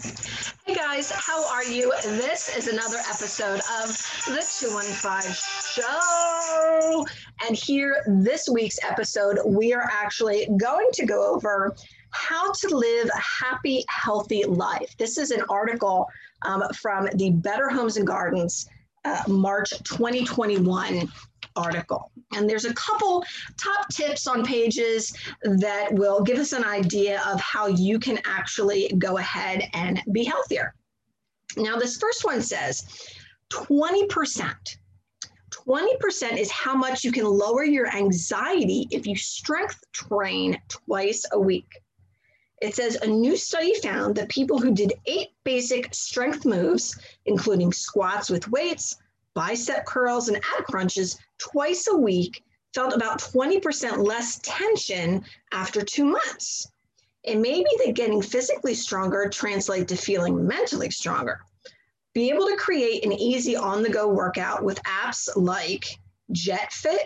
Hey guys, how are you? This is another episode of the 215 Show. And here, this week's episode, we are actually going to go over how to live a happy, healthy life. This is an article um, from the Better Homes and Gardens uh, March 2021 article. And there's a couple top tips on pages that will give us an idea of how you can actually go ahead and be healthier. Now, this first one says 20%. 20% is how much you can lower your anxiety if you strength train twice a week. It says a new study found that people who did eight basic strength moves, including squats with weights, bicep curls, and ab crunches twice a week felt about 20% less tension after two months. It may be that getting physically stronger translate to feeling mentally stronger. Be able to create an easy on-the-go workout with apps like JetFit,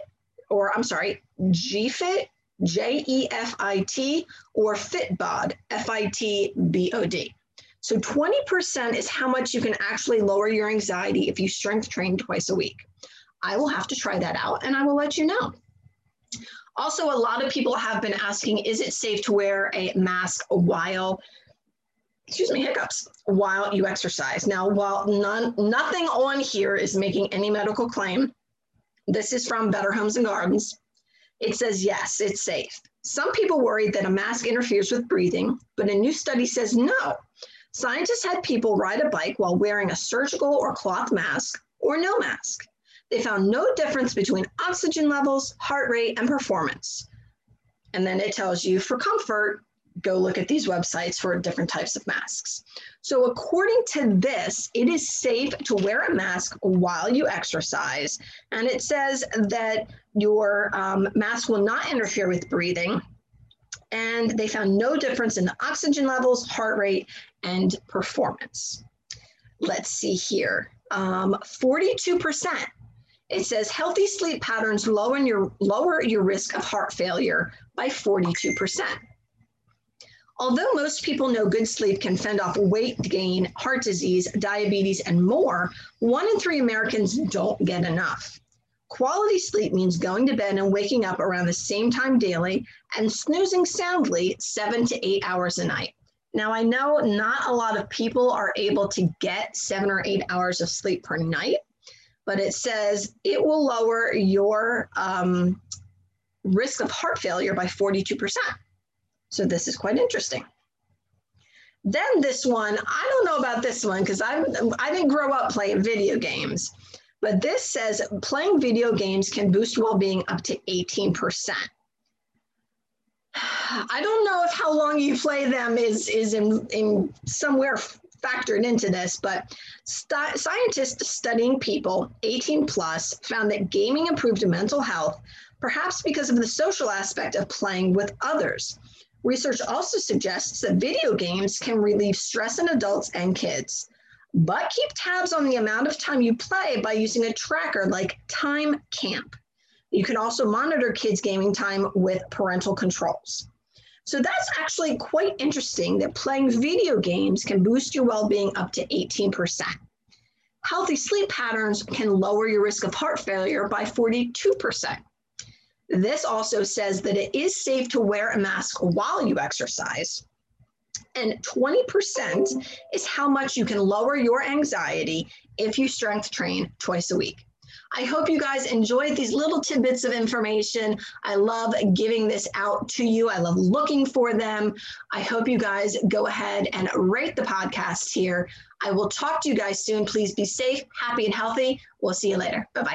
or I'm sorry, JEFIT, J-E-F-I-T, or Fitbod, F-I-T-B-O-D. So 20% is how much you can actually lower your anxiety if you strength train twice a week. I will have to try that out and I will let you know. Also, a lot of people have been asking, is it safe to wear a mask while, excuse me, hiccups, while you exercise? Now, while none, nothing on here is making any medical claim, this is from Better Homes and Gardens. It says, yes, it's safe. Some people worried that a mask interferes with breathing, but a new study says no. Scientists had people ride a bike while wearing a surgical or cloth mask or no mask. They found no difference between oxygen levels, heart rate, and performance. And then it tells you for comfort, go look at these websites for different types of masks. So, according to this, it is safe to wear a mask while you exercise. And it says that your um, mask will not interfere with breathing and they found no difference in the oxygen levels, heart rate, and performance. Let's see here. Um, 42%. It says healthy sleep patterns lower your, lower your risk of heart failure by 42%. Although most people know good sleep can fend off weight gain, heart disease, diabetes, and more, one in three Americans don't get enough. Quality sleep means going to bed and waking up around the same time daily and snoozing soundly seven to eight hours a night. Now, I know not a lot of people are able to get seven or eight hours of sleep per night, but it says it will lower your um, risk of heart failure by 42%. So, this is quite interesting. Then, this one, I don't know about this one because I didn't grow up playing video games. But this says playing video games can boost well-being up to 18%. I don't know if how long you play them is, is in, in somewhere factored into this, but st- scientists studying people 18 plus found that gaming improved mental health, perhaps because of the social aspect of playing with others. Research also suggests that video games can relieve stress in adults and kids but keep tabs on the amount of time you play by using a tracker like TimeCamp. You can also monitor kids' gaming time with parental controls. So that's actually quite interesting that playing video games can boost your well being up to 18%. Healthy sleep patterns can lower your risk of heart failure by 42%. This also says that it is safe to wear a mask while you exercise. And 20% is how much you can lower your anxiety if you strength train twice a week. I hope you guys enjoyed these little tidbits of information. I love giving this out to you. I love looking for them. I hope you guys go ahead and rate the podcast here. I will talk to you guys soon. Please be safe, happy, and healthy. We'll see you later. Bye bye.